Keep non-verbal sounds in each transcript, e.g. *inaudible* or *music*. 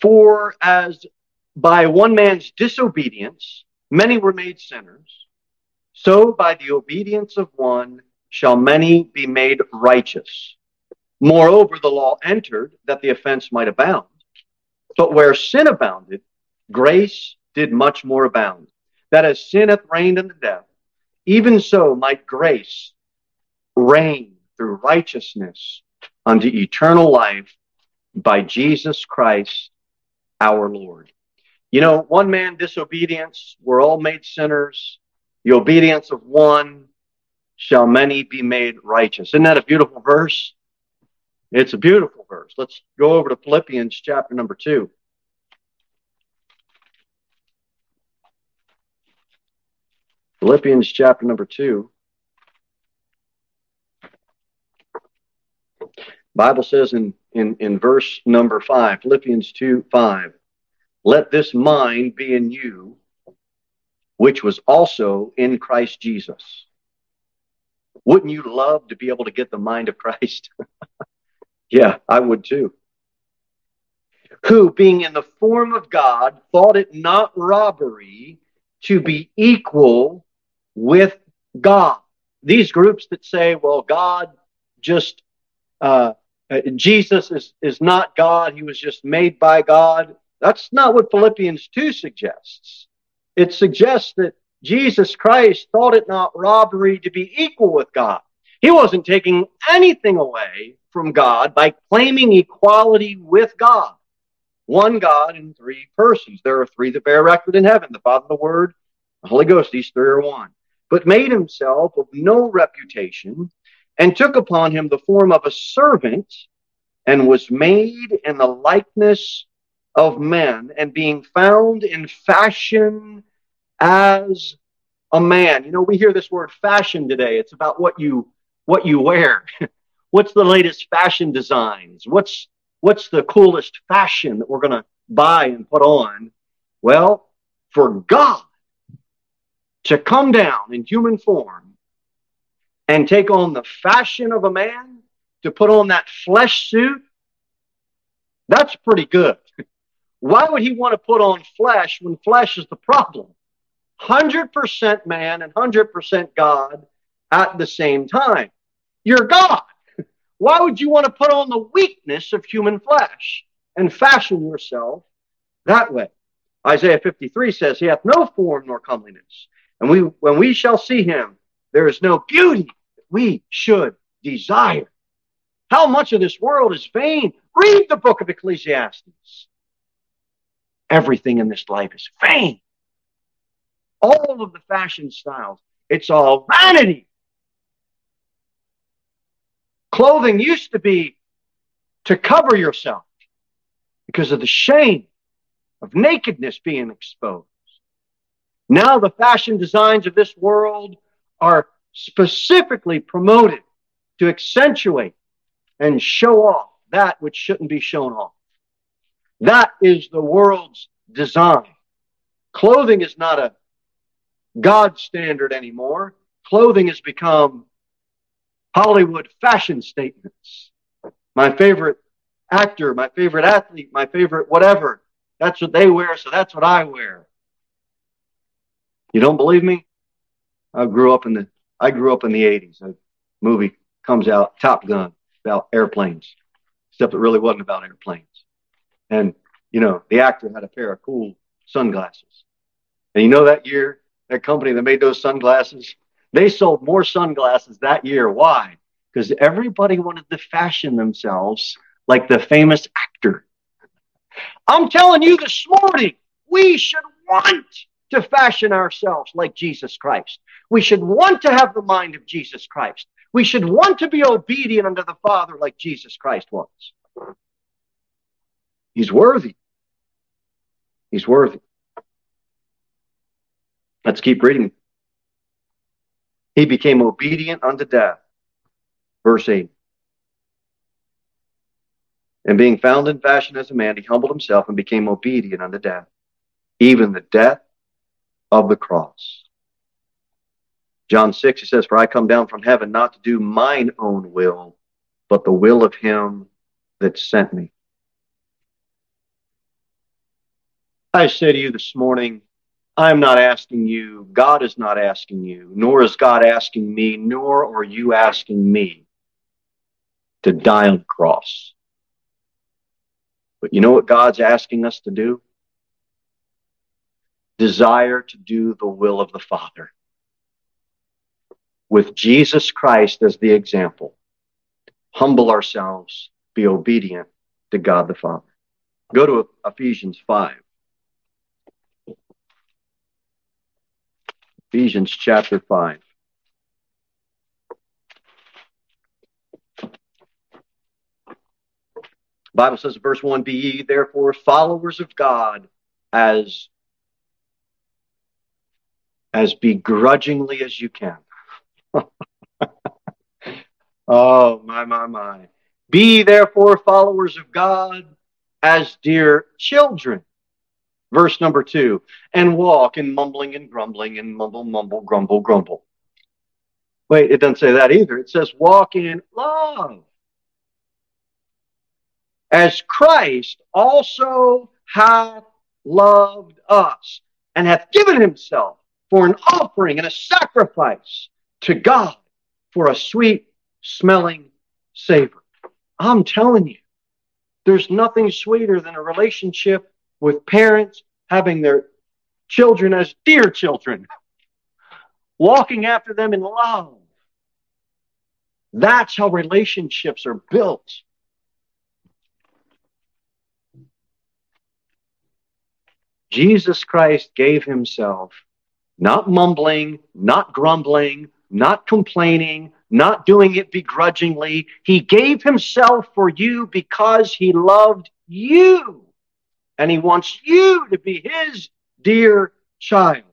For as by one man's disobedience many were made sinners, so by the obedience of one shall many be made righteous. Moreover, the law entered that the offense might abound. But where sin abounded, grace did much more abound. That as sin hath reigned unto death, even so might grace reign through righteousness unto eternal life by Jesus Christ our Lord. You know, one man disobedience, we're all made sinners. The obedience of one shall many be made righteous. Isn't that a beautiful verse? It's a beautiful verse. Let's go over to Philippians chapter number two. Philippians chapter number two. Bible says in, in, in verse number five, Philippians 2 5, let this mind be in you, which was also in Christ Jesus. Wouldn't you love to be able to get the mind of Christ? *laughs* yeah, I would too. Who, being in the form of God, thought it not robbery to be equal with God. These groups that say, well, God just, uh, uh, Jesus is, is not God. He was just made by God. That's not what Philippians 2 suggests. It suggests that Jesus Christ thought it not robbery to be equal with God. He wasn't taking anything away from God by claiming equality with God. One God in three persons. There are three that bear record in heaven the Father, the Word, the Holy Ghost. These three are one but made himself of no reputation, and took upon him the form of a servant, and was made in the likeness of men, and being found in fashion as a man. You know, we hear this word fashion today. It's about what you what you wear. *laughs* what's the latest fashion designs? What's what's the coolest fashion that we're going to buy and put on? Well, for God to come down in human form and take on the fashion of a man, to put on that flesh suit, that's pretty good. *laughs* Why would he want to put on flesh when flesh is the problem? 100% man and 100% God at the same time. You're God. *laughs* Why would you want to put on the weakness of human flesh and fashion yourself that way? Isaiah 53 says, He hath no form nor comeliness, and we, when we shall see him, there is no beauty we should desire. How much of this world is vain? Read the book of Ecclesiastes. Everything in this life is vain. All of the fashion styles, it's all vanity. Clothing used to be to cover yourself because of the shame of nakedness being exposed. Now the fashion designs of this world are specifically promoted to accentuate and show off that which shouldn't be shown off. That is the world's design. Clothing is not a God standard anymore. Clothing has become Hollywood fashion statements. My favorite actor, my favorite athlete, my favorite whatever. That's what they wear, so that's what I wear. You don't believe me? I grew up in the I grew up in the 80s. A movie comes out, Top Gun, about airplanes, except it really wasn't about airplanes. And you know, the actor had a pair of cool sunglasses. And you know that year, that company that made those sunglasses, they sold more sunglasses that year. Why? Because everybody wanted to fashion themselves like the famous actor. I'm telling you this morning, we should want to fashion ourselves like Jesus Christ. We should want to have the mind of Jesus Christ. We should want to be obedient unto the Father like Jesus Christ was. He's worthy. He's worthy. Let's keep reading. He became obedient unto death. Verse 8. And being found in fashion as a man, he humbled himself and became obedient unto death, even the death of the cross. John 6, he says, For I come down from heaven not to do mine own will, but the will of him that sent me. I say to you this morning, I'm not asking you, God is not asking you, nor is God asking me, nor are you asking me to die on the cross. But you know what God's asking us to do? Desire to do the will of the Father. With Jesus Christ as the example, humble ourselves, be obedient to God the Father. Go to Ephesians 5. Ephesians chapter 5. Bible says verse 1 Be ye therefore followers of God as as begrudgingly as you can. Oh my my my. Be therefore followers of God as dear children Verse number two, and walk in mumbling and grumbling and mumble, mumble, grumble, grumble. Wait, it doesn't say that either. It says walk in love. As Christ also hath loved us and hath given himself for an offering and a sacrifice to God for a sweet smelling savor. I'm telling you, there's nothing sweeter than a relationship with parents having their children as dear children, walking after them in love. That's how relationships are built. Jesus Christ gave himself, not mumbling, not grumbling, not complaining, not doing it begrudgingly. He gave himself for you because he loved you and he wants you to be his dear child.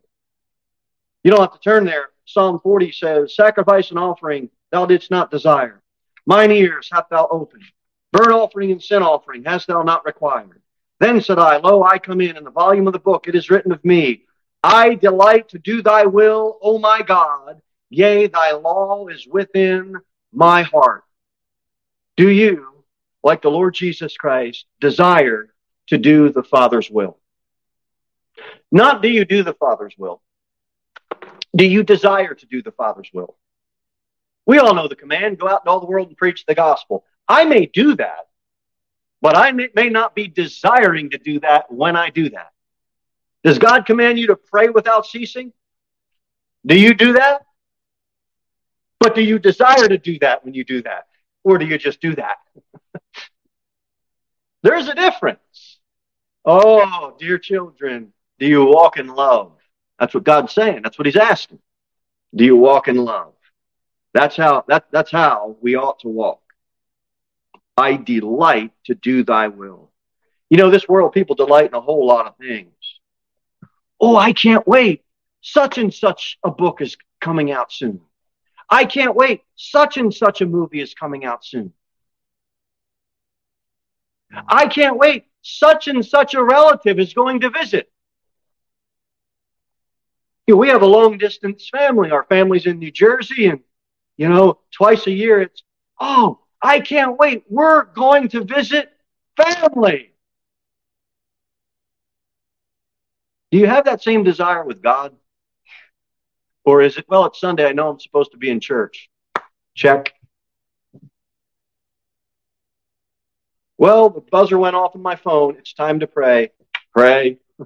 You don't have to turn there. Psalm 40 says, Sacrifice and offering thou didst not desire. Mine ears hast thou opened. Burnt offering and sin offering hast thou not required. Then said I, Lo, I come in, in the volume of the book it is written of me, I delight to do thy will, O my God. Yea, thy law is within my heart. Do you, like the Lord Jesus Christ, desire to do the Father's will. Not do you do the Father's will. Do you desire to do the Father's will? We all know the command go out into all the world and preach the gospel. I may do that, but I may, may not be desiring to do that when I do that. Does God command you to pray without ceasing? Do you do that? But do you desire to do that when you do that? Or do you just do that? *laughs* There's a difference. Oh, dear children, do you walk in love? That's what God's saying. That's what He's asking. Do you walk in love? That's how that, that's how we ought to walk. I delight to do thy will. You know, this world, people delight in a whole lot of things. Oh, I can't wait. Such and such a book is coming out soon. I can't wait. Such and such a movie is coming out soon. I can't wait such and such a relative is going to visit. You know, we have a long distance family. Our family's in New Jersey, and, you know, twice a year it's, oh, I can't wait. We're going to visit family. Do you have that same desire with God? Or is it, well, it's Sunday. I know I'm supposed to be in church. Check. Well, the buzzer went off on my phone. It's time to pray. Pray. *laughs*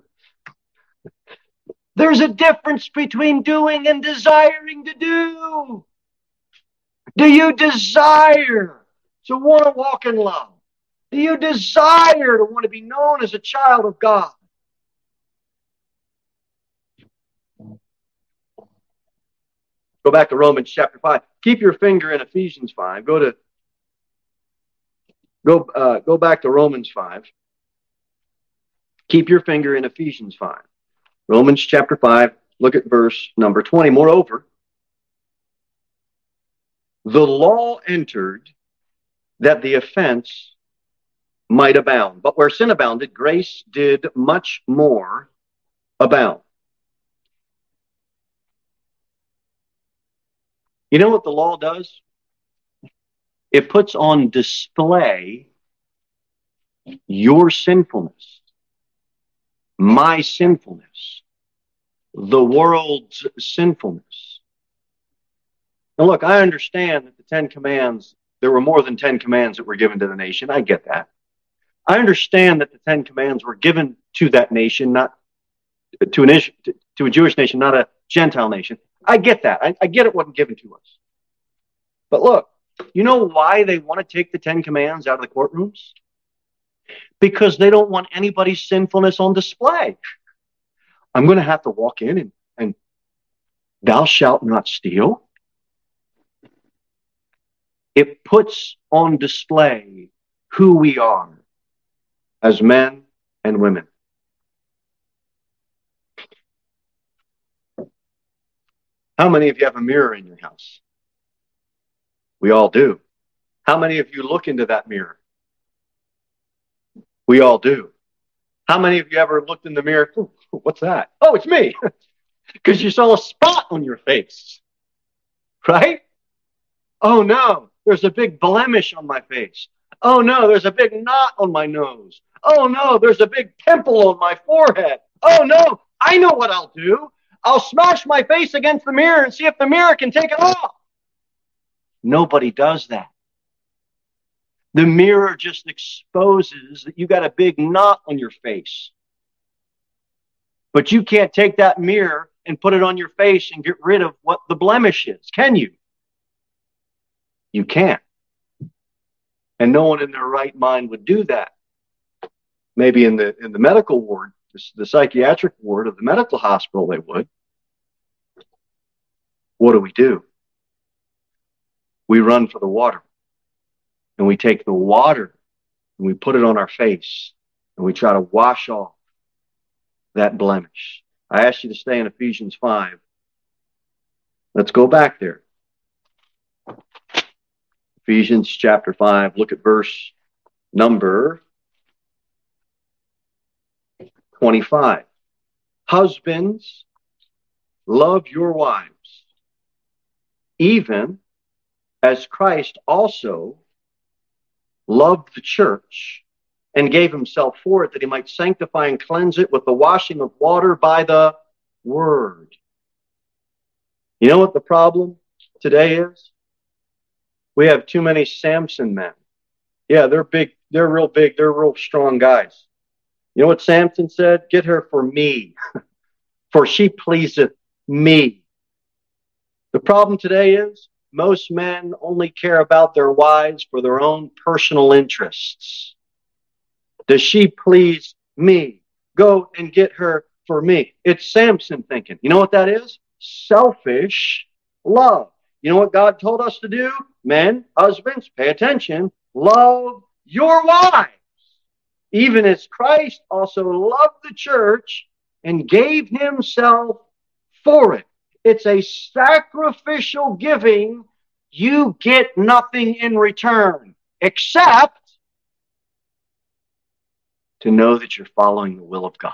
There's a difference between doing and desiring to do. Do you desire to want to walk in love? Do you desire to want to be known as a child of God? Go back to Romans chapter 5. Keep your finger in Ephesians 5. Go to Go, uh, go back to Romans 5. Keep your finger in Ephesians 5. Romans chapter 5, look at verse number 20. Moreover, the law entered that the offense might abound. But where sin abounded, grace did much more abound. You know what the law does? It puts on display your sinfulness. my sinfulness, the world's sinfulness. Now, look, I understand that the Ten Commands, there were more than Ten Commands that were given to the nation. I get that. I understand that the Ten Commands were given to that nation, not to an to a Jewish nation, not a Gentile nation. I get that. I, I get it wasn't given to us. But look, you know why they want to take the Ten Commands out of the courtrooms? Because they don't want anybody's sinfulness on display. I'm going to have to walk in and, and thou shalt not steal. It puts on display who we are as men and women. How many of you have a mirror in your house? We all do. How many of you look into that mirror? We all do. How many of you ever looked in the mirror? what's that? Oh, it's me. *laughs* Because you saw a spot on your face. Right? Oh no, there's a big blemish on my face. Oh no, there's a big knot on my nose. Oh no, there's a big pimple on my forehead. Oh no, I know what I'll do. I'll smash my face against the mirror and see if the mirror can take it off. Nobody does that. The mirror just exposes that you got a big knot on your face. But you can't take that mirror and put it on your face and get rid of what the blemish is, can you? You can't. And no one in their right mind would do that. Maybe in the in the medical ward, the, psychiatric ward of the medical hospital, they would. What do we do? we run for the water. And we take the water and we put it on our face and we try to wash off that blemish. I ask you to stay in Ephesians 5. Let's go back there. Ephesians chapter 5, look at verse number 25. Husbands, love your wives, even as Christ also loved the church and gave himself for it that he might sanctify and cleanse it with the washing of water by the word. You know what the problem today is? We have too many Samson men. Yeah, they're big, they're real big, they're real strong guys. You know what Samson said? Get her for me, *laughs* for she pleaseth me. The problem today is most men only care about their wives for their own personal interests. Does she please me? Go and get her for me. It's Samson thinking. You know what that is? Selfish love. You know what God told us to do? Men, husbands, pay attention. Love your wives. Even as Christ also loved the church and gave himself for it. It's a sacrificial giving. You get nothing in return except to know that you're following the will of God.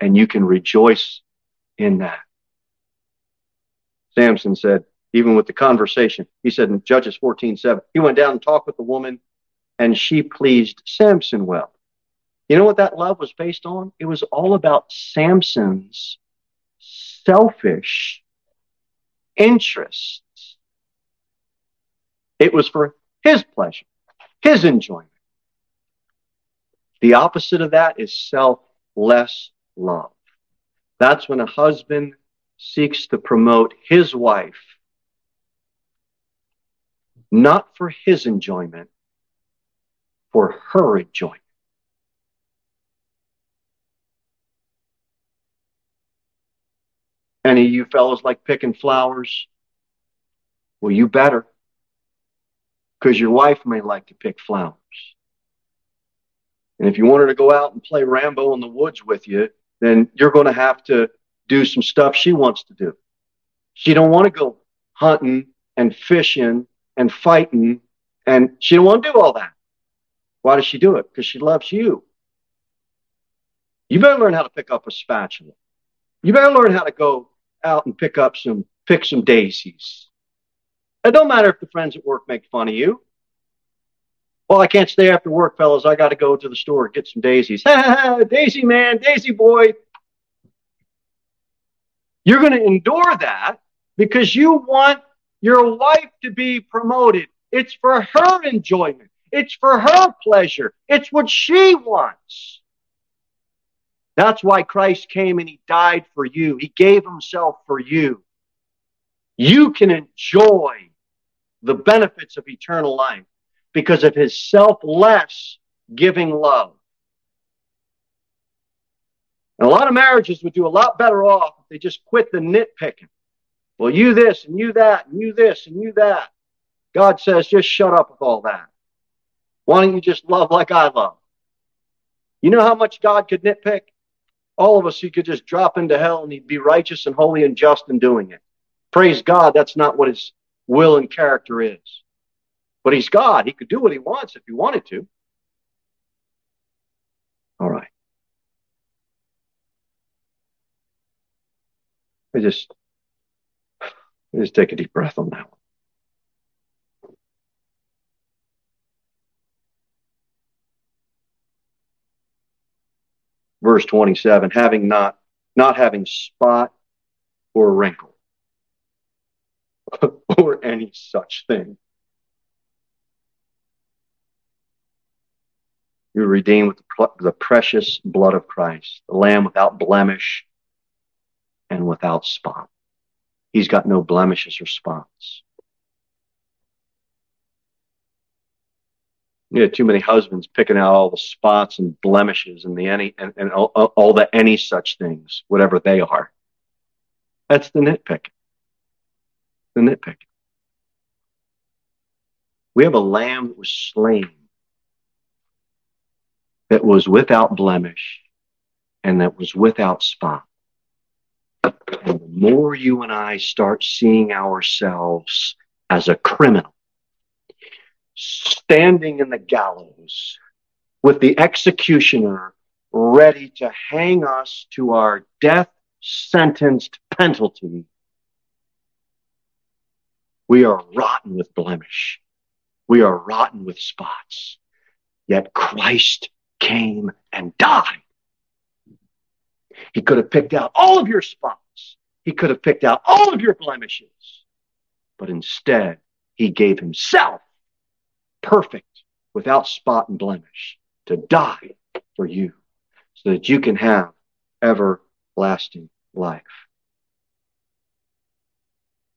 And you can rejoice in that. Samson said, even with the conversation, he said in Judges 14 7, he went down and talked with the woman, and she pleased Samson well. You know what that love was based on? It was all about Samson's selfish interests. It was for his pleasure, his enjoyment. The opposite of that is selfless love. That's when a husband seeks to promote his wife, not for his enjoyment, for her enjoyment. Any of you fellows like picking flowers? Well, you better. Because your wife may like to pick flowers. And if you want her to go out and play Rambo in the woods with you, then you're going to have to do some stuff she wants to do. She don't want to go hunting and fishing and fighting, and she don't want to do all that. Why does she do it? Because she loves you. You better learn how to pick up a spatula. You better learn how to go out and pick up some, pick some daisies. It don't matter if the friends at work make fun of you. Well, I can't stay after work, fellas. I got to go to the store and get some daisies. *laughs* Daisy man, Daisy boy. You're going to endure that because you want your wife to be promoted. It's for her enjoyment. It's for her pleasure. It's what she wants. That's why Christ came and he died for you. He gave himself for you. You can enjoy the benefits of eternal life because of his selfless giving love. And a lot of marriages would do a lot better off if they just quit the nitpicking. Well, you this and you that and you this and you that. God says, just shut up with all that. Why don't you just love like I love? You know how much God could nitpick? All of us, he could just drop into hell and he'd be righteous and holy and just in doing it. Praise God, that's not what his will and character is. But he's God. He could do what he wants if he wanted to. All right. I just, I just take a deep breath on that one. Verse 27, having not, not having spot or wrinkle *laughs* or any such thing You are redeemed with the precious blood of Christ, the Lamb without blemish and without spot. He's got no blemishes or spots. You have too many husbands picking out all the spots and blemishes and the any and, and all, all the any such things, whatever they are. That's the nitpick. The nitpick. We have a lamb that was slain that was without blemish and that was without spot. And the more you and I start seeing ourselves as a criminal, standing in the gallows with the executioner ready to hang us to our death sentenced penalty, we are rotten with blemish. We are rotten with spots. Yet Christ came and died. He could have picked out all of your spots. He could have picked out all of your blemishes. But instead, he gave himself perfect, without spot and blemish, to die for you so that you can have everlasting life.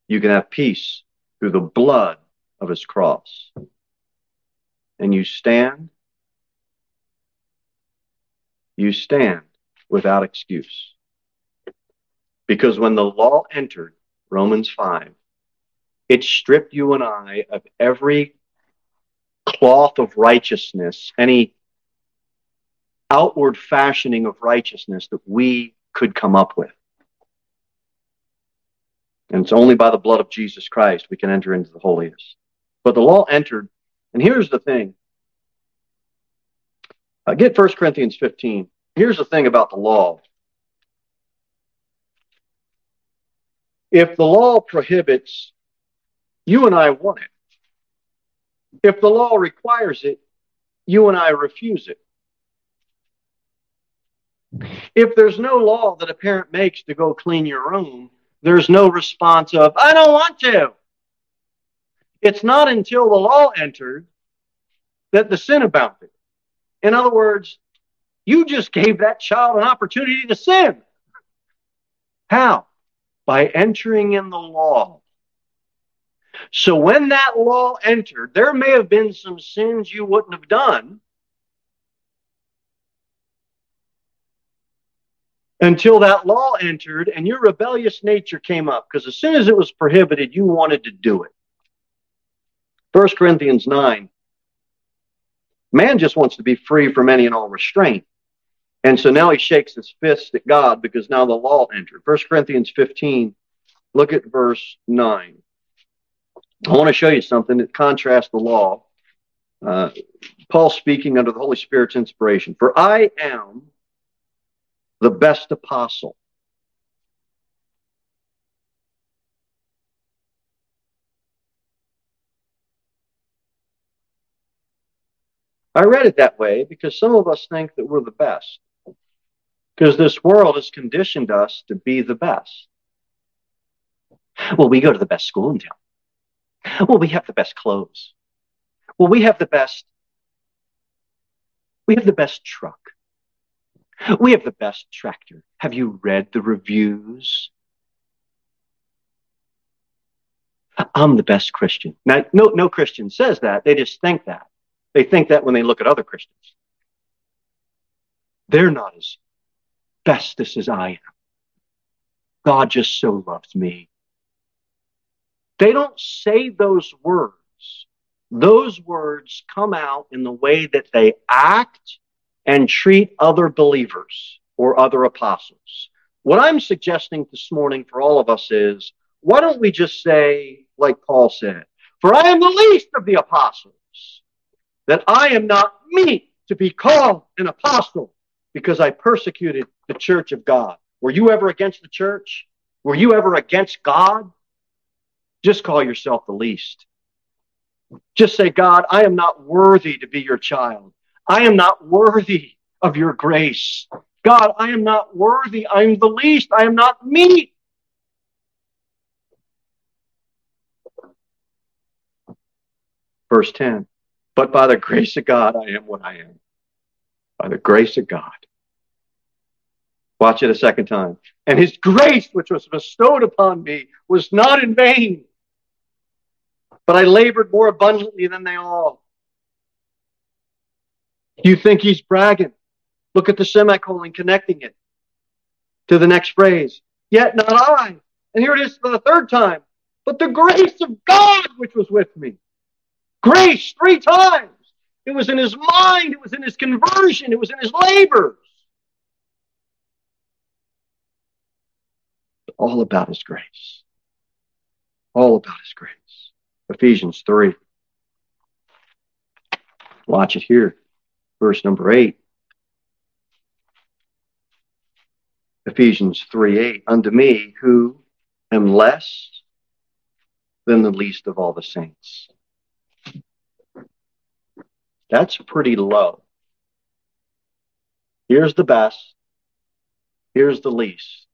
You can have peace through the blood of his cross. And you stand you stand without excuse. Because when the law entered, Romans 5, it stripped you and I of every cloth of righteousness, any outward fashioning of righteousness that we could come up with. And it's only by the blood of Jesus Christ we can enter into the holiest. But the law entered, and here's the thing uh, get 1 Corinthians 15. Here's the thing about the law. If the law prohibits, you and I want it. If the law requires it, you and I refuse it. If there's no law that a parent makes to go clean your room, there's no response of, I don't want to. It's not until the law entered that the sin abounded. In other words, you just gave that child an opportunity to sin. How? By entering in the law. So when that law entered, there may have been some sins you wouldn't have done until that law entered and your rebellious nature came up. Because as soon as it was prohibited, you wanted to do it. 1 Corinthians 9 Man just wants to be free from any and all restraint. And so now he shakes his fist at God because now the law entered. 1 Corinthians 15, look at verse 9. I want to show you something that contrasts the law. Uh, Paul speaking under the Holy Spirit's inspiration. For I am the best apostle I read it that way because some of us think that we're the best. Because this world has conditioned us to be the best. Well, we go to the best school in town. *laughs* Well, we have the best clothes. Well, we have the best. We have the best truck. We have the best tractor. Have you read the reviews? I'm the best Christian. Now, no, no Christian says that. They just think that. They think that when they look at other Christians. They're not as bestest as I am. God just so loves me. They don't say those words. Those words come out in the way that they act and treat other believers or other apostles. What I'm suggesting this morning for all of us is why don't we just say, like Paul said, for I am the least of the apostles, that I am not meet to be called an apostle because I persecuted the church of God. Were you ever against the church? Were you ever against God? Just call yourself the least. Just say, God, I am not worthy to be your child. I am not worthy of your grace. God, I am not worthy. I am the least. I am not me. Verse 10 But by the grace of God, I am what I am. By the grace of God. Watch it a second time. And his grace, which was bestowed upon me, was not in vain. But I labored more abundantly than they all. You think he's bragging? Look at the semicolon connecting it to the next phrase. Yet not I. And here it is for the third time. But the grace of God which was with me. Grace three times. It was in his mind. It was in his conversion. It was in his labors. All about his grace. All about his grace. Ephesians 3. Watch it here verse number 8. Ephesians 3 8. Unto me, who am less than the least of all the saints. That's pretty low. Here's the best. Here's the least.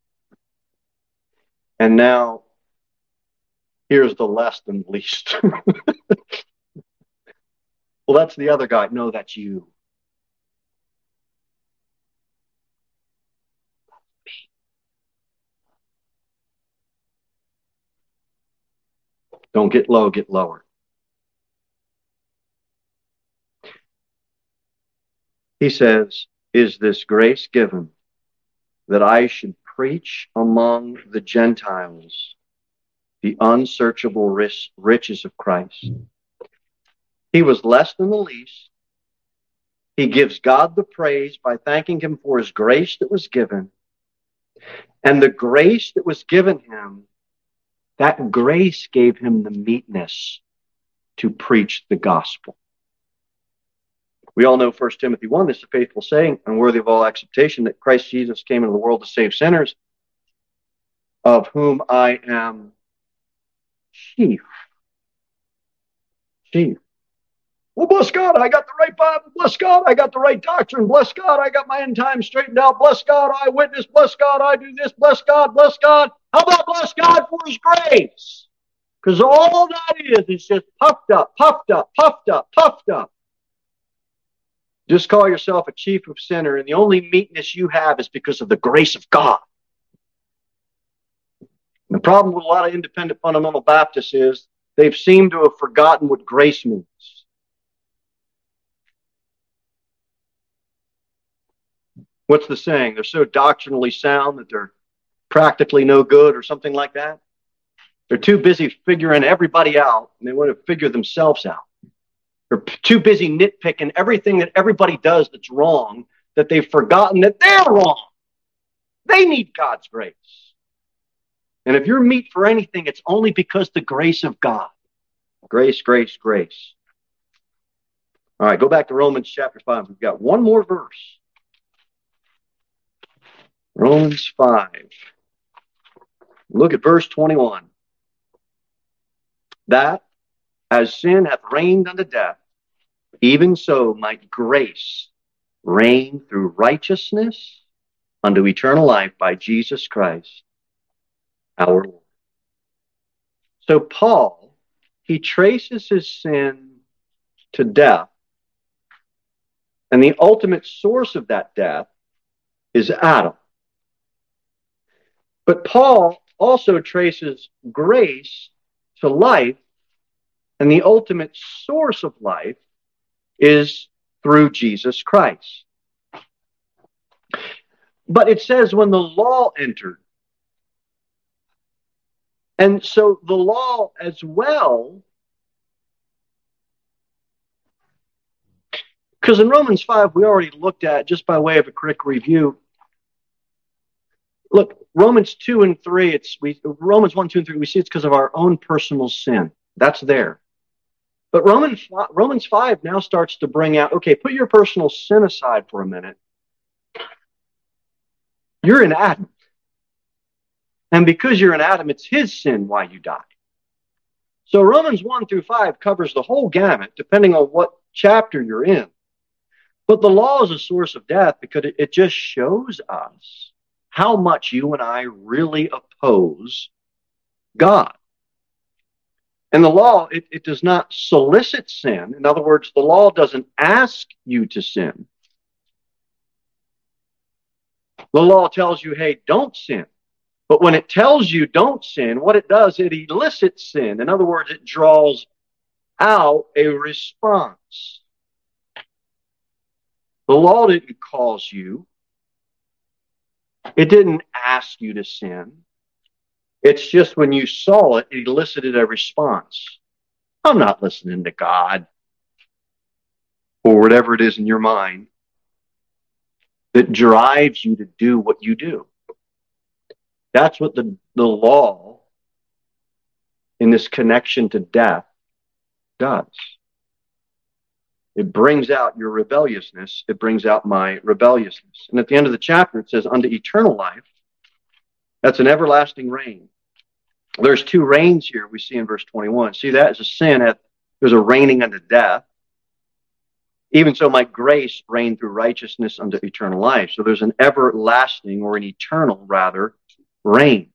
And now, here's the less than least. *laughs* well, that's the other guy. No, that's you. Don't get low, get lower. He says, Is this grace given that I should preach among the Gentiles the unsearchable riches of Christ? He was less than the least. He gives God the praise by thanking Him for His grace that was given. And the grace that was given him that grace gave him the meekness to preach the gospel. We all know 1 Timothy 1, this is a faithful saying and worthy of all acceptation that Christ Jesus came into the world to save sinners, of whom I am chief. Chief. Well, bless God, I got the right Bible. Bless God, I got the right doctrine. Bless God, I got my end time straightened out. Bless God, I witness. Bless God, I do this. Bless God, bless God. How about bless God for His grace? Because all that is is just puffed up, puffed up, puffed up, puffed up. Just call yourself a chief of sinner, and the only meekness you have is because of the grace of God. And the problem with a lot of independent fundamental Baptists is they've seemed to have forgotten what grace means. what's the saying? They're so doctrinally sound that they're practically no good or something like that. They're too busy figuring everybody out and they want to figure themselves out. They're too busy nitpicking everything that everybody does that's wrong that they've forgotten that they're wrong. They need God's grace. And if you're meet for anything, it's only because the grace of God. Grace, grace, grace. All right, go back to Romans chapter 5. We've got one more verse. Romans 5. Look at verse 21. That as sin hath reigned unto death, even so might grace reign through righteousness unto eternal life by Jesus Christ our Lord. So Paul, he traces his sin to death. And the ultimate source of that death is Adam. But Paul also traces grace to life, and the ultimate source of life is through Jesus Christ. But it says when the law entered, and so the law as well, because in Romans 5, we already looked at, just by way of a quick review, look, Romans 2 and 3, it's we Romans 1, 2, and 3, we see it's because of our own personal sin. That's there. But Romans, Romans 5 now starts to bring out, okay, put your personal sin aside for a minute. You're in Adam. And because you're in Adam, it's his sin why you die. So Romans 1 through 5 covers the whole gamut, depending on what chapter you're in. But the law is a source of death because it, it just shows us how much you and I really oppose God. And the law, it, it does not solicit sin. In other words, the law doesn't ask you to sin. The law tells you, hey, don't sin. But when it tells you don't sin, what it does, it elicits sin. In other words, it draws out a response. The law didn't cause you. It didn't ask you to sin. It's just when you saw it, it elicited a response. I'm not listening to God or whatever it is in your mind that drives you to do what you do. That's what the, the law in this connection to death does. It brings out your rebelliousness. It brings out my rebelliousness. And at the end of the chapter, it says, unto eternal life. That's an everlasting reign. There's two reigns here we see in verse 21. See that as a sin. There's a reigning unto death. Even so, my grace reign through righteousness unto eternal life. So there's an everlasting or an eternal, rather, reign,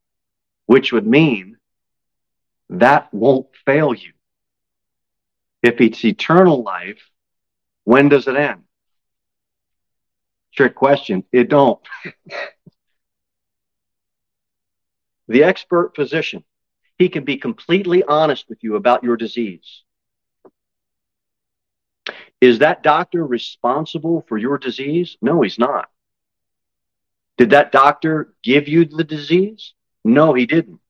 which would mean that won't fail you. If it's eternal life, when does it end? Trick question. It don't. *laughs* the expert physician, he can be completely honest with you about your disease. Is that doctor responsible for your disease? No, he's not. Did that doctor give you the disease? No, he didn't.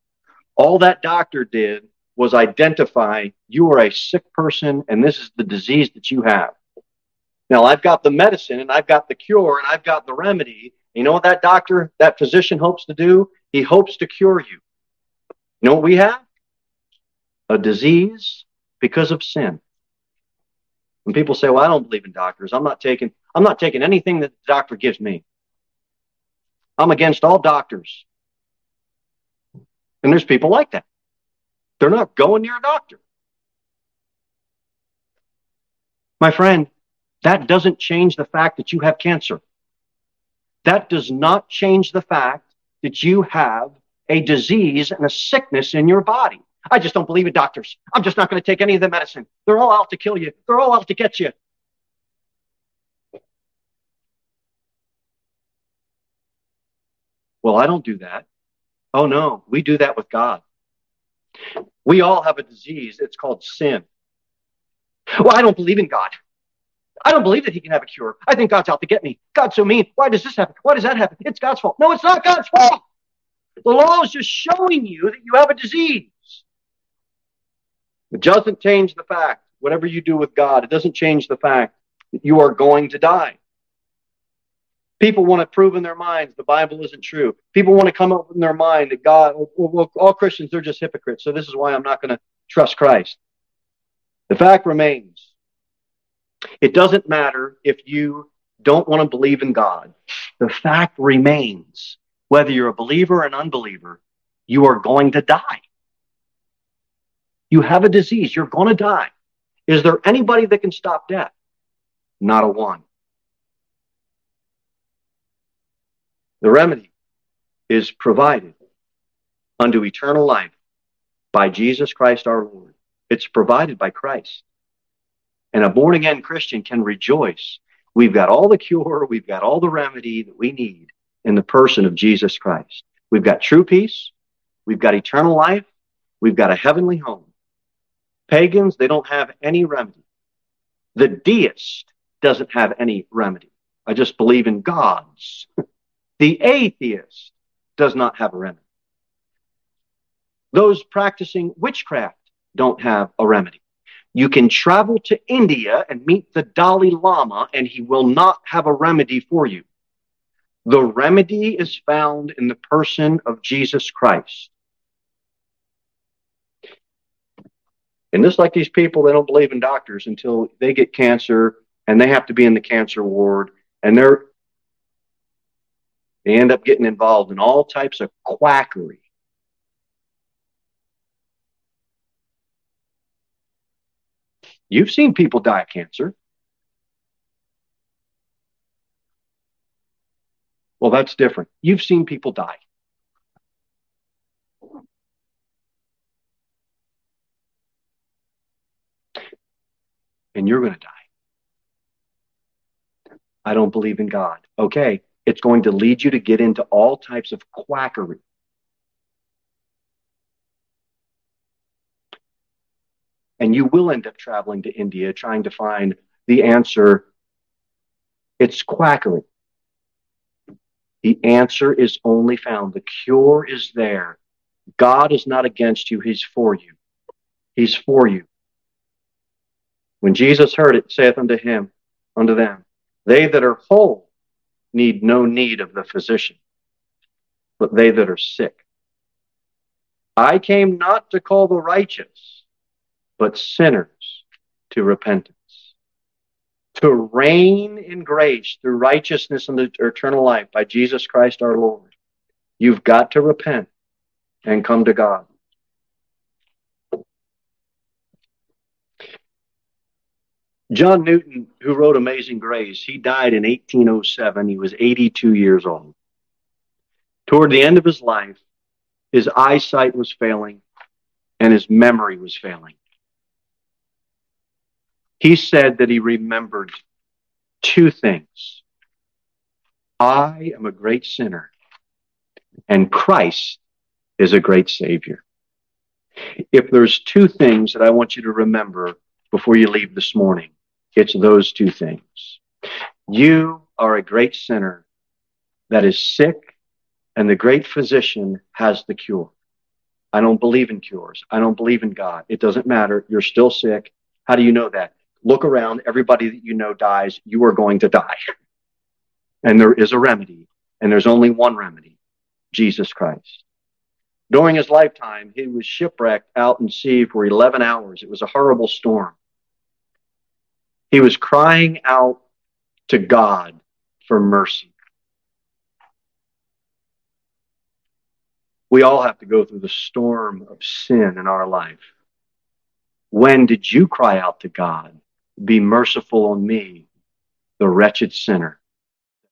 All that doctor did was identify you are a sick person and this is the disease that you have. Now, I've got the medicine and I've got the cure and I've got the remedy. You know what that doctor, that physician hopes to do? He hopes to cure you. You know what we have? A disease because of sin. When people say, "Well, I don't believe in doctors. I'm not taking I'm not taking anything that the doctor gives me." I'm against all doctors. And there's people like that. They're not going near a doctor. My friend, that doesn't change the fact that you have cancer. That does not change the fact that you have a disease and a sickness in your body. I just don't believe in doctors. I'm just not going to take any of the medicine. They're all out to kill you. They're all out to get you. Well, I don't do that. Oh, no, we do that with God. We all have a disease. It's called sin. Well, I don't believe in God. I don't believe that he can have a cure. I think God's out to get me. God's so mean. Why does this happen? Why does that happen? It's God's fault. No, it's not God's fault. The law is just showing you that you have a disease. It doesn't change the fact, whatever you do with God, it doesn't change the fact that you are going to die. People want to prove in their minds the Bible isn't true. People want to come up in their mind that God, well, all Christians, they're just hypocrites. So this is why I'm not going to trust Christ. The fact remains it doesn't matter if you don't want to believe in God. The fact remains whether you're a believer or an unbeliever, you are going to die. You have a disease, you're going to die. Is there anybody that can stop death? not a one. The remedy is provided unto eternal life by Jesus Christ our Lord. It's provided by Christ. And a born again Christian can rejoice. We've got all the cure, we've got all the remedy that we need in the person of Jesus Christ. We've got true peace, we've got eternal life, we've got a heavenly home. Pagans, they don't have any remedy. The deist doesn't have any remedy. I just believe in gods. *laughs* the atheist does not have a remedy. Those practicing witchcraft don't have a remedy. You can travel to India and meet the Dalai Lama, and he will not have a remedy for you. The remedy is found in the person of Jesus Christ. And just like these people, they don't believe in doctors until they get cancer and they have to be in the cancer ward and they're they end up getting involved in all types of quackery. You've seen people die of cancer. Well, that's different. You've seen people die. And you're going to die. I don't believe in God. Okay, it's going to lead you to get into all types of quackery. And you will end up traveling to India trying to find the answer. It's quackery. The answer is only found. The cure is there. God is not against you, He's for you. He's for you. When Jesus heard it, saith unto him, unto them, They that are whole need no need of the physician, but they that are sick. I came not to call the righteous, but sinners to repentance. To reign in grace through righteousness and eternal life by Jesus Christ our Lord. You've got to repent and come to God. John Newton, who wrote Amazing Grace, he died in 1807. He was 82 years old. Toward the end of his life, his eyesight was failing and his memory was failing. He said that he remembered two things I am a great sinner, and Christ is a great Savior. If there's two things that I want you to remember before you leave this morning, it's those two things. You are a great sinner that is sick, and the great physician has the cure. I don't believe in cures. I don't believe in God. It doesn't matter. You're still sick. How do you know that? Look around. Everybody that you know dies. You are going to die. *laughs* And there is a remedy, and there's only one remedy Jesus Christ. During his lifetime, he was shipwrecked out in sea for 11 hours. It was a horrible storm. He was crying out to God for mercy. We all have to go through the storm of sin in our life. When did you cry out to God, Be merciful on me, the wretched sinner?